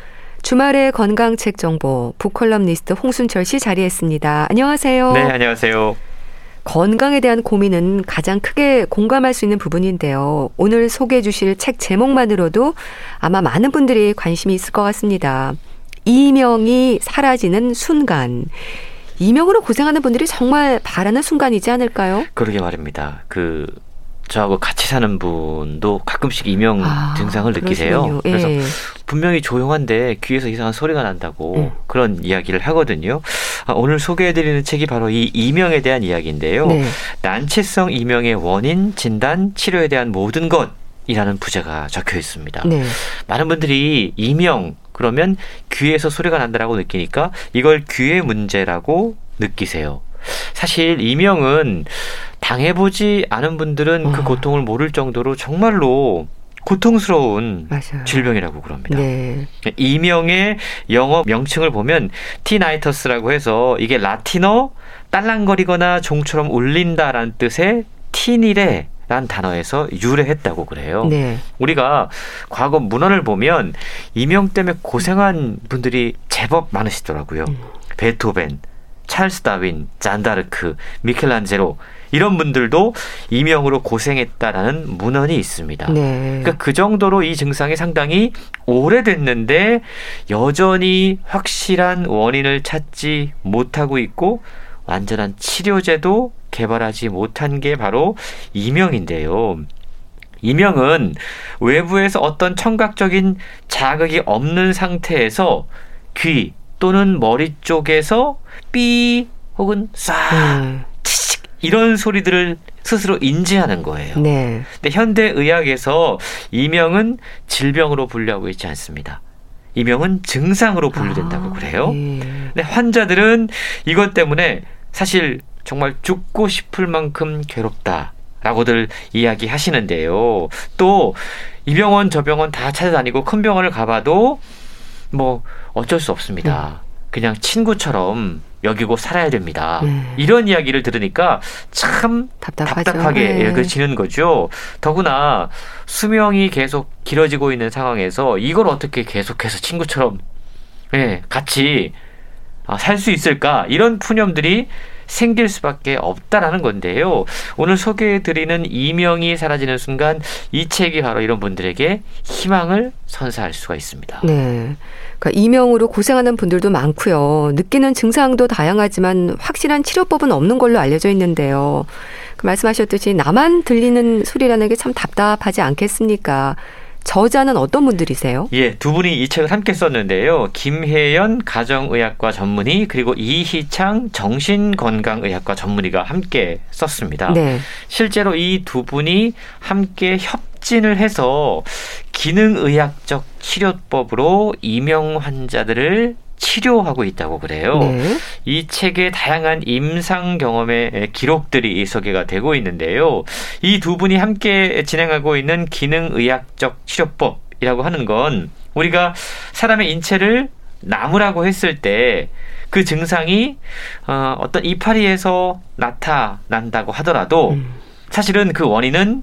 주말의 건강 책 정보 북컬럼니스트 홍순철 씨 자리했습니다. 안녕하세요. 네, 안녕하세요. 건강에 대한 고민은 가장 크게 공감할 수 있는 부분인데요. 오늘 소개해 주실 책 제목만으로도 아마 많은 분들이 관심이 있을 것 같습니다. 이명이 사라지는 순간. 이명으로 고생하는 분들이 정말 바라는 순간이지 않을까요? 그러게 말입니다. 그 저하고 같이 사는 분도 가끔씩 이명 아, 증상을 느끼세요. 예. 그래서 분명히 조용한데 귀에서 이상한 소리가 난다고 음. 그런 이야기를 하거든요. 아, 오늘 소개해드리는 책이 바로 이 이명에 대한 이야기인데요. 네. 난치성 이명의 원인, 진단, 치료에 대한 모든 것. 이라는 부제가 적혀 있습니다. 네. 많은 분들이 이명 그러면 귀에서 소리가 난다라고 느끼니까 이걸 귀의 문제라고 느끼세요. 사실 이명은 당해보지 않은 분들은 그 어. 고통을 모를 정도로 정말로 고통스러운 맞아요. 질병이라고 그럽니다. 네. 이명의 영어 명칭을 보면 티나이터스라고 해서 이게 라틴어 딸랑거리거나 종처럼 울린다라는 뜻의 티니레 란 단어에서 유래했다고 그래요. 네. 우리가 과거 문헌을 보면 이명 때문에 고생한 분들이 제법 많으시더라고요. 음. 베토벤, 찰스 다윈, 잔다르크, 미켈란젤로 이런 분들도 이명으로 고생했다라는 문헌이 있습니다. 네. 그러니까 그 정도로 이 증상이 상당히 오래됐는데 여전히 확실한 원인을 찾지 못하고 있고 완전한 치료제도 개발하지 못한 게 바로 이명인데요. 이명은 외부에서 어떤 청각적인 자극이 없는 상태에서 귀 또는 머리 쪽에서 삐 혹은 쏴 음. 이런 소리들을 스스로 인지하는 거예요. 네. 근데 현대 의학에서 이명은 질병으로 분류하고 있지 않습니다. 이명은 증상으로 분류된다고 아, 그래요. 네. 근데 환자들은 이것 때문에 사실 정말 죽고 싶을 만큼 괴롭다. 라고들 이야기 하시는데요. 또, 이 병원, 저 병원 다 찾아다니고 큰 병원을 가봐도 뭐 어쩔 수 없습니다. 음. 그냥 친구처럼 여기고 살아야 됩니다. 네. 이런 이야기를 들으니까 참 답답하죠. 답답하게 네. 여겨지는 거죠. 더구나 수명이 계속 길어지고 있는 상황에서 이걸 어떻게 계속해서 친구처럼 네, 같이 아, 살수 있을까? 이런 푸념들이 생길 수밖에 없다라는 건데요. 오늘 소개해드리는 이명이 사라지는 순간 이 책이 바로 이런 분들에게 희망을 선사할 수가 있습니다. 네. 그러니까 이명으로 고생하는 분들도 많고요. 느끼는 증상도 다양하지만 확실한 치료법은 없는 걸로 알려져 있는데요. 그 말씀하셨듯이 나만 들리는 소리라는 게 참 답답하지 않겠습니까? 저자는 어떤 분들이세요? 예, 두 분이 이 책을 함께 썼는데요. 김혜연 가정의학과 전문의 그리고 이희창 정신건강의학과 전문의가 함께 썼습니다. 네. 실제로 이 두 분이 함께 협진을 해서 기능의학적 치료법으로 이명 환자들을 치료하고 있다고 그래요. 네. 이 책에 다양한 임상 경험의 기록들이 소개가 되고 있는데요. 이 두 분이 함께 진행하고 있는 기능의학적 치료법이라고 하는 건 우리가 사람의 인체를 나무라고 했을 때 그 증상이 어, 어떤 이파리에서 나타난다고 하더라도 음. 사실은 그 원인은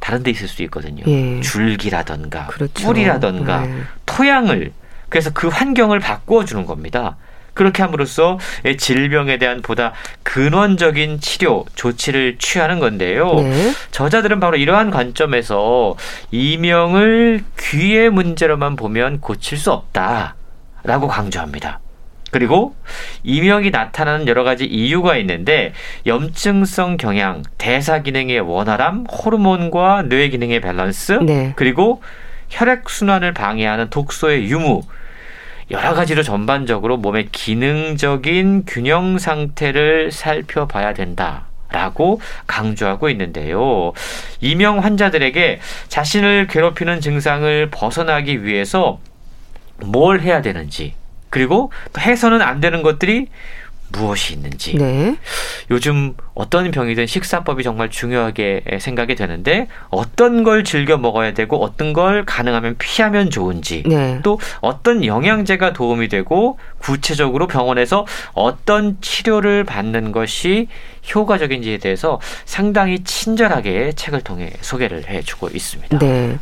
다른 데 있을 수 있거든요. 예. 줄기라던가 그렇죠. 뿌리라던가 네. 토양을 그래서 그 환경을 바꾸어 주는 겁니다. 그렇게 함으로써 질병에 대한 보다 근원적인 치료 조치를 취하는 건데요. 네. 저자들은 바로 이러한 관점에서 이명을 귀의 문제로만 보면 고칠 수 없다라고 강조합니다. 그리고 이명이 나타나는 여러 가지 이유가 있는데 염증성 경향, 대사 기능의 원활함, 호르몬과 뇌 기능의 밸런스, 네. 그리고 혈액 순환을 방해하는 독소의 유무 여러 가지로 전반적으로 몸의 기능적인 균형 상태를 살펴봐야 된다. 라고 강조하고 있는데요. 이명 환자들에게 자신을 괴롭히는 증상을 벗어나기 위해서 뭘 해야 되는지, 그리고 해서는 안 되는 것들이 무엇이 있는지. 네. 요즘 어떤 병이든 식사법이 정말 중요하게 생각이 되는데 어떤 걸 즐겨 먹어야 되고 어떤 걸 가능하면 피하면 좋은지 네. 또 어떤 영양제가 도움이 되고 구체적으로 병원에서 어떤 치료를 받는 것이 효과적인지에 대해서 상당히 친절하게 책을 통해 소개를 해주고 있습니다. 네.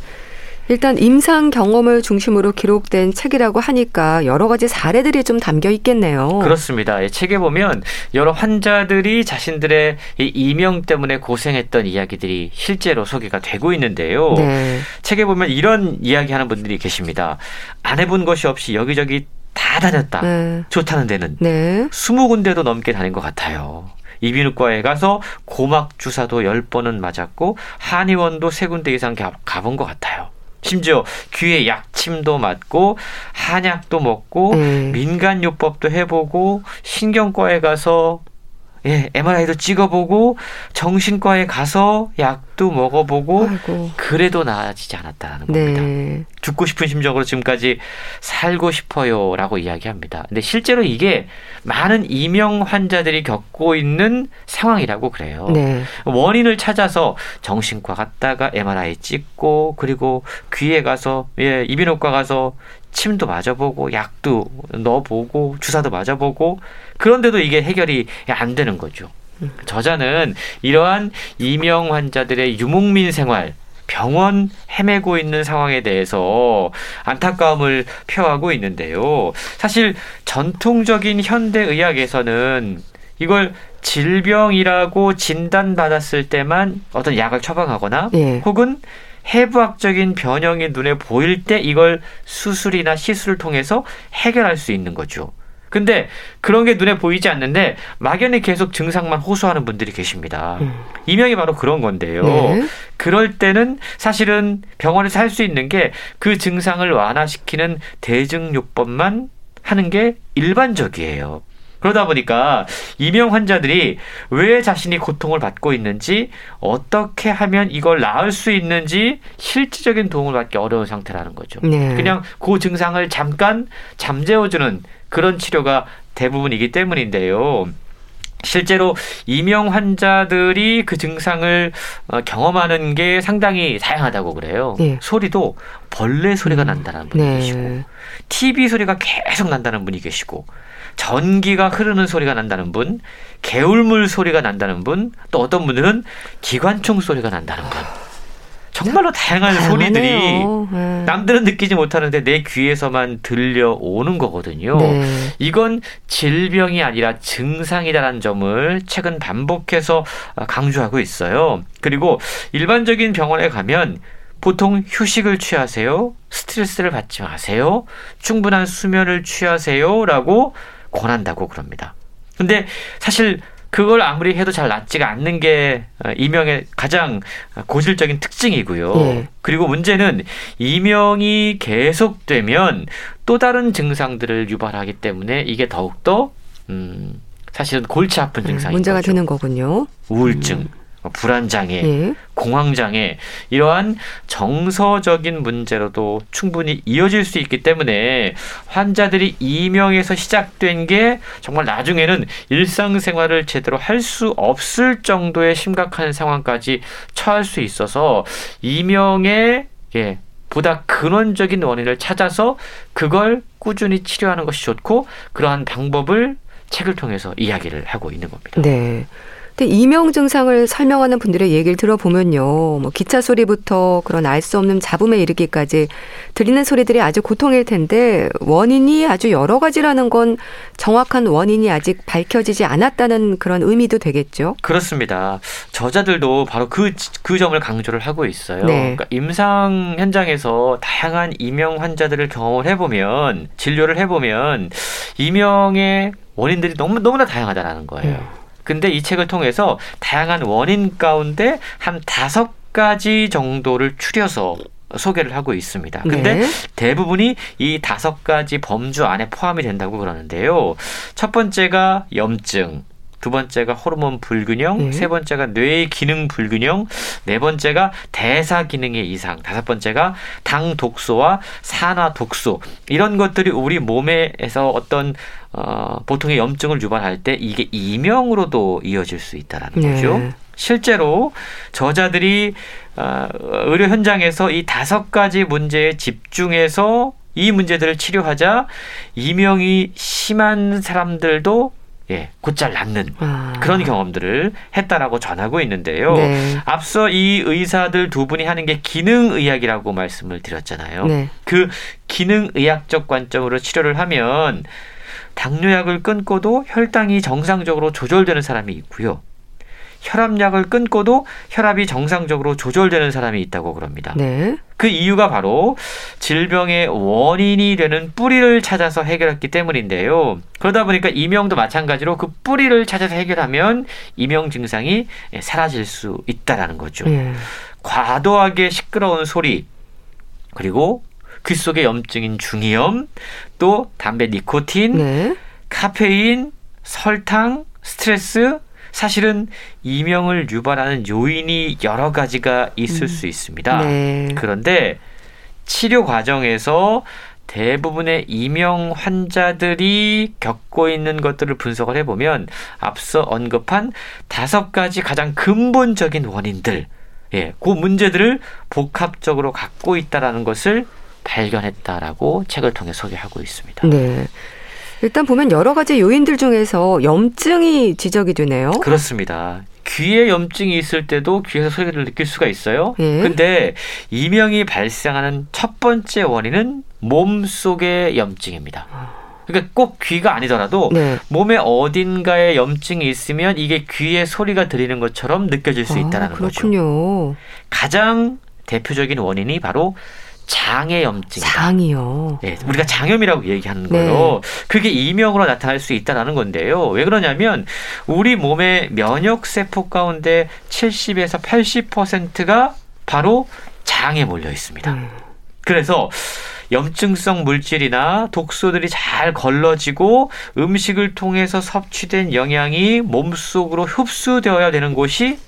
일단 임상 경험을 중심으로 기록된 책이라고 하니까 여러 가지 사례들이 좀 담겨 있겠네요. 그렇습니다. 책에 보면 여러 환자들이 자신들의 이 이명 때문에 고생했던 이야기들이 실제로 소개가 되고 있는데요. 네. 책에 보면 이런 이야기하는 분들이 계십니다. 안 해본 것이 없이 여기저기 다 다녔다. 네. 좋다는 데는 네. 20군데도 넘게 다닌 것 같아요. 이비인후과에 가서 고막 주사도 10번은 맞았고 한의원도 3군데 이상 가본 것 같아요. 심지어 귀에 약침도 맞고 한약도 먹고 음. 민간요법도 해보고 신경과에 가서 예, MRI도 찍어보고 정신과에 가서 약도 먹어보고 아이고. 그래도 나아지지 않았다는 겁니다. 네. 죽고 싶은 심정으로 지금까지 살고 싶어요라고 이야기합니다. 근데 실제로 이게 많은 이명 환자들이 겪고 있는 상황이라고 그래요. 네. 원인을 찾아서 정신과 갔다가 MRI 찍고 그리고 귀에 가서 예, 이비인후과 가서 침도 맞아보고 약도 넣어보고 주사도 맞아보고 그런데도 이게 해결이 안 되는 거죠. 저자는 이러한 이명 환자들의 유목민 생활 병원 헤매고 있는 상황에 대해서 안타까움을 표하고 있는데요. 사실 전통적인 현대 의학에서는 이걸 질병이라고 진단받았을 때만 어떤 약을 처방하거나 예. 혹은 해부학적인 변형이 눈에 보일 때 이걸 수술이나 시술을 통해서 해결할 수 있는 거죠. 근데 그런 게 눈에 보이지 않는데 막연히 계속 증상만 호소하는 분들이 계십니다. 음. 이명이 바로 그런 건데요. 네. 그럴 때는 사실은 병원에서 할 수 있는 게 그 증상을 완화시키는 대증요법만 하는 게 일반적이에요. 그러다 보니까 이명 환자들이 왜 자신이 고통을 받고 있는지 어떻게 하면 이걸 나을 수 있는지 실질적인 도움을 받기 어려운 상태라는 거죠. 네. 그냥 그 증상을 잠깐 잠재워주는 그런 치료가 대부분이기 때문인데요. 실제로 이명 환자들이 그 증상을 어, 경험하는 게 상당히 다양하다고 그래요. 네. 소리도 벌레 소리가 음. 난다는 분이 네. 계시고, TV 소리가 계속 난다는 분이 계시고, 전기가 흐르는 소리가 난다는 분, 개울물 소리가 난다는 분, 또 어떤 분들은 기관총 소리가 난다는 분. 정말로 다양한 다양하네요. 소리들이 네. 남들은 느끼지 못하는데 내 귀에서만 들려오는 거거든요. 네. 이건 질병이 아니라 증상이다라는 점을 최근 반복해서 강조하고 있어요. 그리고 일반적인 병원에 가면 보통 휴식을 취하세요. 스트레스를 받지 마세요. 충분한 수면을 취하세요. 라고 권한다고 그럽니다. 근데 사실 그걸 아무리 해도 잘 낫지가 않는 게 어, 이명의 가장 고질적인 특징이고요. 예. 그리고 문제는 이명이 계속되면 또 다른 증상들을 유발하기 때문에 이게 더욱더 음 사실은 골치 아픈 음, 증상이 문제가 거죠. 되는 거군요. 우울증, 음. 뭐 불안장애, 예. 공황장애 이러한 정서적인 문제로도 충분히 이어질 수 있기 때문에 환자들이 이명에서 시작된 게 정말 나중에는 일상생활을 제대로 할 수 없을 정도의 심각한 상황까지 처할 수 있어서 이명의 예, 보다 근원적인 원인을 찾아서 그걸 꾸준히 치료하는 것이 좋고 그러한 방법을 책을 통해서 이야기를 하고 있는 겁니다. 네. 근데 이명 증상을 설명하는 분들의 얘기를 들어보면요. 뭐 기차 소리부터 그런 알 수 없는 잡음에 이르기까지 들리는 소리들이 아주 고통일 텐데 원인이 아주 여러 가지라는 건 정확한 원인이 아직 밝혀지지 않았다는 그런 의미도 되겠죠. 그렇습니다. 저자들도 바로 그, 그 점을 강조를 하고 있어요. 네. 그러니까 임상 현장에서 다양한 이명 환자들을 경험을 해보면 진료를 해보면 이명의 원인들이 너무 너무나 다양하다라는 거예요. 음. 근데 이 책을 통해서 다양한 원인 가운데 한 다섯 가지 정도를 추려서 소개를 하고 있습니다. 근데 네. 대부분이 이 다섯 가지 범주 안에 포함이 된다고 그러는데요. 첫 번째가 염증, 두 번째가 호르몬 불균형, 네. 세 번째가 뇌의 기능 불균형, 네 번째가 대사 기능의 이상, 다섯 번째가 당 독소와 산화 독소 이런 것들이 우리 몸에서 어떤 어, 보통의 염증을 유발할 때 이게 이명으로도 이어질 수 있다라는 네. 거죠. 실제로 저자들이 어, 의료 현장에서 이 다섯 가지 문제에 집중해서 이 문제들을 치료하자 이명이 심한 사람들도 예, 곧잘 낫는 아. 그런 경험들을 했다라고 전하고 있는데요. 네. 앞서 이 의사들 두 분이 하는 게 기능의학이라고 말씀을 드렸잖아요. 네. 그 기능의학적 관점으로 치료를 하면 당뇨약을 끊고도 혈당이 정상적으로 조절되는 사람이 있고요. 혈압약을 끊고도 혈압이 정상적으로 조절되는 사람이 있다고 그럽니다. 네. 그 이유가 바로 질병의 원인이 되는 뿌리를 찾아서 해결했기 때문인데요. 그러다 보니까 이명도 마찬가지로 그 뿌리를 찾아서 해결하면 이명 증상이 사라질 수 있다라는 거죠. 네. 과도하게 시끄러운 소리 그리고 귀 속의 염증인 중이염 또 담배 니코틴 네. 카페인 설탕 스트레스 사실은 이명을 유발하는 요인이 여러 가지가 있을 음. 수 있습니다. 네. 그런데 치료 과정에서 대부분의 이명 환자들이 겪고 있는 것들을 분석을 해보면 앞서 언급한 다섯 가지 가장 근본적인 원인들, 예, 그 문제들을 복합적으로 갖고 있다라는 것을 발견했다라고 책을 통해 소개하고 있습니다. 네. 일단 보면 여러 가지 요인들 중에서 염증이 지적이 되네요. 그렇습니다. 귀에 염증이 있을 때도 귀에서 소리를 느낄 수가 있어요. 예. 근데 이명이 발생하는 첫 번째 원인은 몸 속의 염증입니다. 그러니까 꼭 귀가 아니더라도 네. 몸의 어딘가에 염증이 있으면 이게 귀에 소리가 들리는 것처럼 느껴질 수 아, 있다는 아, 거죠. 가장 대표적인 원인이 바로 장의 염증. 장이요. 네, 우리가 장염이라고 얘기하는 거예요. 네. 그게 이명으로 나타날 수 있다라는 건데요. 왜 그러냐면 우리 몸의 면역 세포 가운데 70에서 80%가 바로 장에 몰려 있습니다. 음. 그래서 염증성 물질이나 독소들이 잘 걸러지고 음식을 통해서 섭취된 영양이 몸속으로 흡수되어야 되는 곳이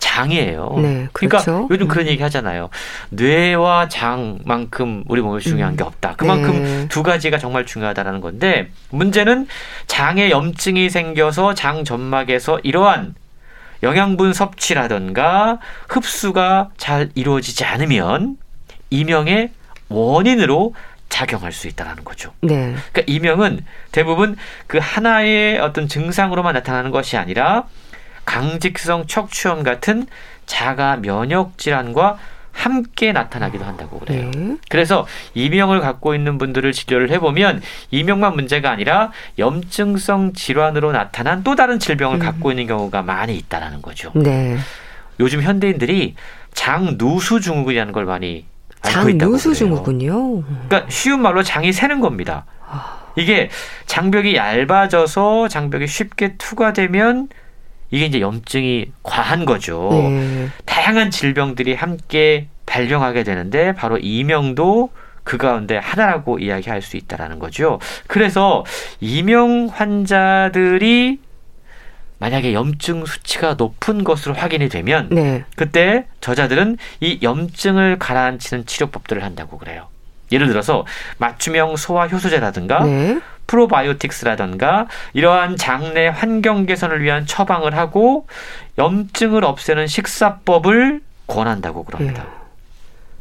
장이에요. 네, 그러니까 그렇죠. 그러니까 요즘 그런 음. 얘기 하잖아요. 뇌와 장만큼 우리 몸에 중요한 음. 게 없다. 그만큼 네. 두 가지가 정말 중요하다라는 건데 문제는 장에 염증이 생겨서 장 점막에서 이러한 영양분 섭취라든가 흡수가 잘 이루어지지 않으면 이명의 원인으로 작용할 수 있다라는 거죠. 네. 그러니까 이명은 대부분 그 하나의 어떤 증상으로만 나타나는 것이 아니라 강직성 척추염 같은 자가 면역 질환과 함께 나타나기도 한다고 그래요. 네. 그래서 이명을 갖고 있는 분들을 진료를 해보면 이명만 문제가 아니라 염증성 질환으로 나타난 또 다른 질병을 음. 갖고 있는 경우가 많이 있다라는 거죠. 네. 요즘 현대인들이 장누수 증후군이라는 걸 많이 알고 있다고 장누수 증후군요. 그러니까 쉬운 말로 장이 새는 겁니다. 아. 이게 장벽이 얇아져서 장벽이 쉽게 투과되면 이게 이제 염증이 과한 거죠. 네. 다양한 질병들이 함께 발병하게 되는데 바로 이명도 그 가운데 하나라고 이야기할 수 있다라는 거죠. 그래서 이명 환자들이 만약에 염증 수치가 높은 것으로 확인이 되면 네. 그때 저자들은 이 염증을 가라앉히는 치료법들을 한다고 그래요. 예를 들어서 맞춤형 소화 효소제라든가 네. 프로바이오틱스라든가 이러한 장내 환경 개선을 위한 처방을 하고 염증을 없애는 식사법을 권한다고 그럽니다. 네.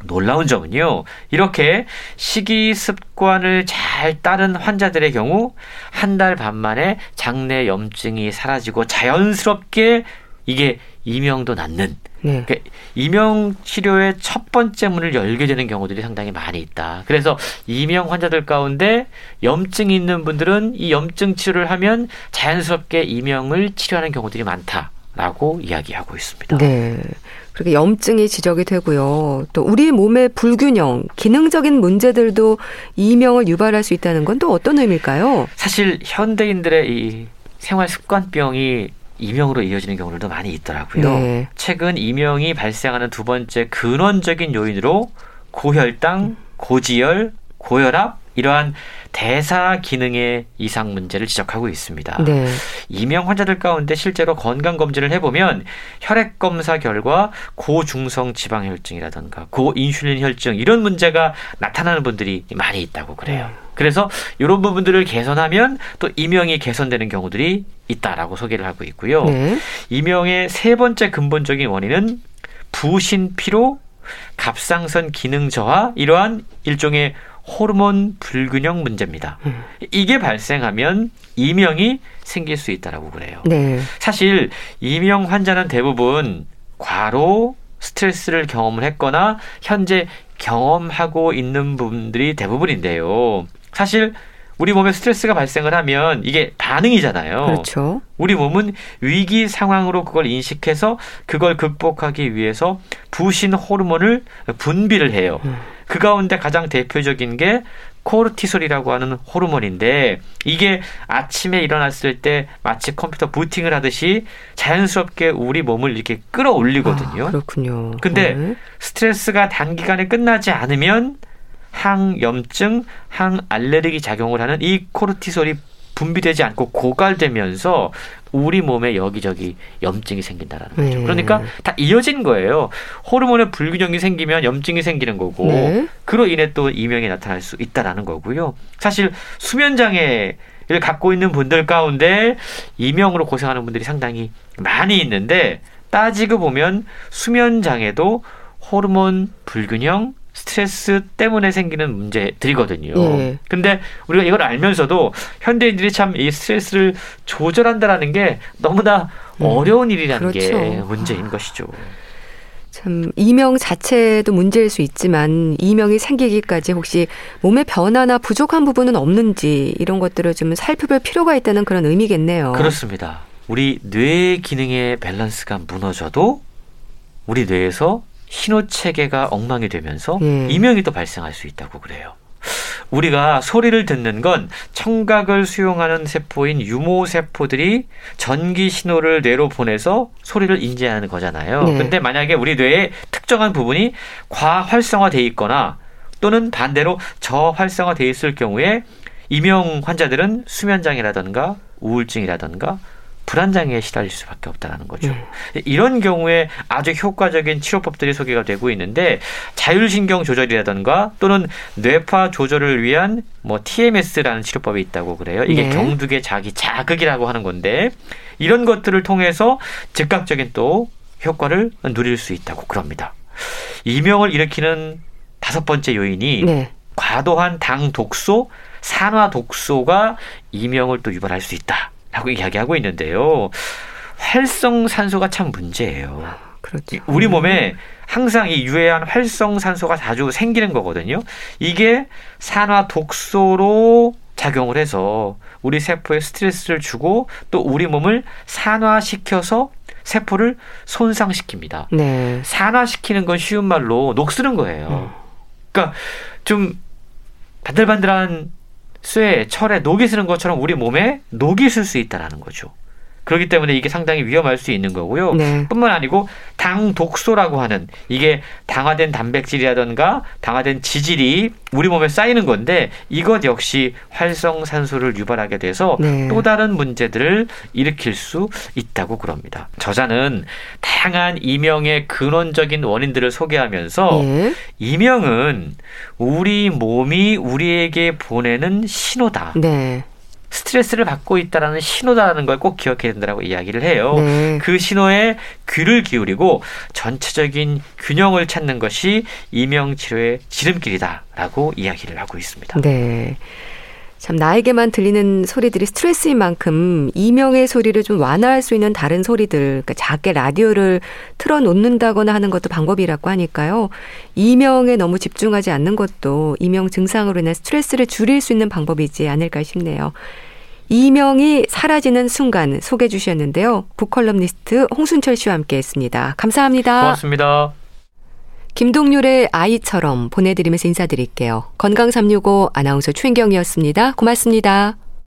놀라운 점은요, 이렇게 식이 습관을 잘 따른 환자들의 경우 한 달 반 만에 장내 염증이 사라지고 자연스럽게 이게 이명도 낫는 네. 그러니까 이명 치료의 첫 번째 문을 열게 되는 경우들이 상당히 많이 있다. 그래서 이명 환자들 가운데 염증이 있는 분들은 이 염증 치료를 하면 자연스럽게 이명을 치료하는 경우들이 많다라고 이야기하고 있습니다. 네. 그렇게 염증이 지적이 되고요. 또 우리 몸의 불균형, 기능적인 문제들도 이명을 유발할 수 있다는 건 또 어떤 의미일까요? 사실 현대인들의 이 생활 습관병이 이명으로 이어지는 경우들도 많이 있더라고요. 네. 최근 이명이 발생하는 두 번째 근원적인 요인으로 고혈당, 고지혈, 고혈압 이러한 대사 기능의 이상 문제를 지적하고 있습니다. 네. 이명 환자들 가운데 실제로 건강 검진을 해보면 혈액 검사 결과 고중성 지방 혈증이라든가 고인슐린 혈증 이런 문제가 나타나는 분들이 많이 있다고 그래요. 네. 그래서 이런 부분들을 개선하면 또 이명이 개선되는 경우들이 있다라고 소개를 하고 있고요. 네. 이명의 세 번째 근본적인 원인은 부신 피로, 갑상선 기능 저하 이러한 일종의 호르몬 불균형 문제입니다. 음. 이게 발생하면 이명이 생길 수 있다라고 그래요. 네. 사실 이명 환자는 대부분 과로 스트레스를 경험을 했거나 현재 경험하고 있는 분들이 대부분인데요. 사실 우리 몸에 스트레스가 발생을 하면 이게 반응이잖아요. 그렇죠. 우리 몸은 위기 상황으로 그걸 인식해서 그걸 극복하기 위해서 부신 호르몬을 분비를 해요. 음. 그 가운데 가장 대표적인 게 코르티솔이라고 하는 호르몬인데 이게 아침에 일어났을 때 마치 컴퓨터 부팅을 하듯이 자연스럽게 우리 몸을 이렇게 끌어올리거든요. 아, 그렇군요. 근데 네. 스트레스가 단기간에 끝나지 않으면 항염증, 항알레르기 작용을 하는 이 코르티솔이 분비되지 않고 고갈되면서 우리 몸에 여기저기 염증이 생긴다라는 거죠. 네. 그러니까 다 이어진 거예요. 호르몬의 불균형이 생기면 염증이 생기는 거고 네. 그로 인해 또 이명이 나타날 수 있다라는 거고요. 사실 수면 장애를 갖고 있는 분들 가운데 이명으로 고생하는 분들이 상당히 많이 있는데 따지고 보면 수면 장애도 호르몬 불균형 스트레스 때문에 생기는 문제들이거든요. 예. 근데 우리가 이걸 알면서도 현대인들이 참 이 스트레스를 조절한다라는 게 너무나 음. 어려운 일이라는 그렇죠. 게 문제인 아. 것이죠. 참 이명 자체도 문제일 수 있지만 이명이 생기기까지 혹시 몸의 변화나 부족한 부분은 없는지 이런 것들을 좀 살펴볼 필요가 있다는 그런 의미겠네요. 그렇습니다. 우리 뇌 기능의 밸런스가 무너져도 우리 뇌에서 신호 체계가 엉망이 되면서 예. 이명이 또 발생할 수 있다고 그래요. 우리가 소리를 듣는 건 청각을 수용하는 세포인 유모 세포들이 전기 신호를 뇌로 보내서 소리를 인지하는 거잖아요. 네. 근데 만약에 우리 뇌에 특정한 부분이 과활성화돼 있거나 또는 반대로 저활성화돼 있을 경우에 이명 환자들은 수면 장애라든가 우울증이라든가 불안장애에 시달릴 수밖에 없다는 거죠. 네. 이런 경우에 아주 효과적인 치료법들이 소개가 되고 있는데 자율신경 조절이라든가 또는 뇌파 조절을 위한 뭐 TMS라는 치료법이 있다고 그래요. 이게 네. 경두계 자기 자극이라고 하는 건데 이런 것들을 통해서 즉각적인 또 효과를 누릴 수 있다고 그럽니다. 이명을 일으키는 다섯 번째 요인이 네. 과도한 당 독소, 산화 독소가 이명을 또 유발할 수 있다. 라고 이야기하고 있는데요. 활성산소가 참 문제예요. 그렇죠. 우리 몸에 항상 이 유해한 활성산소가 자주 생기는 거거든요. 이게 산화 독소로 작용을 해서 우리 세포에 스트레스를 주고 또 우리 몸을 산화시켜서 세포를 손상시킵니다. 네. 산화시키는 건 쉬운 말로 녹쓰는 거예요. 음. 그러니까 좀 반들반들한 쇠, 철에 녹이 쓰는 것처럼 우리 몸에 녹이 쓸 수 있다라는 거죠. 그렇기 때문에 이게 상당히 위험할 수 있는 거고요. 네. 뿐만 아니고 당 독소라고 하는 이게 당화된 단백질이라던가 당화된 지질이 우리 몸에 쌓이는 건데 이것 역시 활성산소를 유발하게 돼서 네. 또 다른 문제들을 일으킬 수 있다고 그럽니다. 저자는 다양한 이명의 근원적인 원인들을 소개하면서 네. 이명은 우리 몸이 우리에게 보내는 신호다. 네. 스트레스를 받고 있다라는 신호다라는 걸 꼭 기억해야 된다고 이야기를 해요. 네. 그 신호에 귀를 기울이고 전체적인 균형을 찾는 것이 이명 치료의 지름길이다라고 이야기를 하고 있습니다. 네. 참 나에게만 들리는 소리들이 스트레스인 만큼 이명의 소리를 좀 완화할 수 있는 다른 소리들, 그러니까 작게 라디오를 틀어놓는다거나 하는 것도 방법이라고 하니까요. 이명에 너무 집중하지 않는 것도 이명 증상으로 인한 스트레스를 줄일 수 있는 방법이지 않을까 싶네요. 이명이 사라지는 순간 소개해 주셨는데요. 북컬럼니스트 홍순철 씨와 함께 했습니다. 감사합니다. 고맙습니다. 김동률의 아이처럼 보내드리면서 인사드릴게요. 건강365 아나운서 최인경이었습니다. 고맙습니다.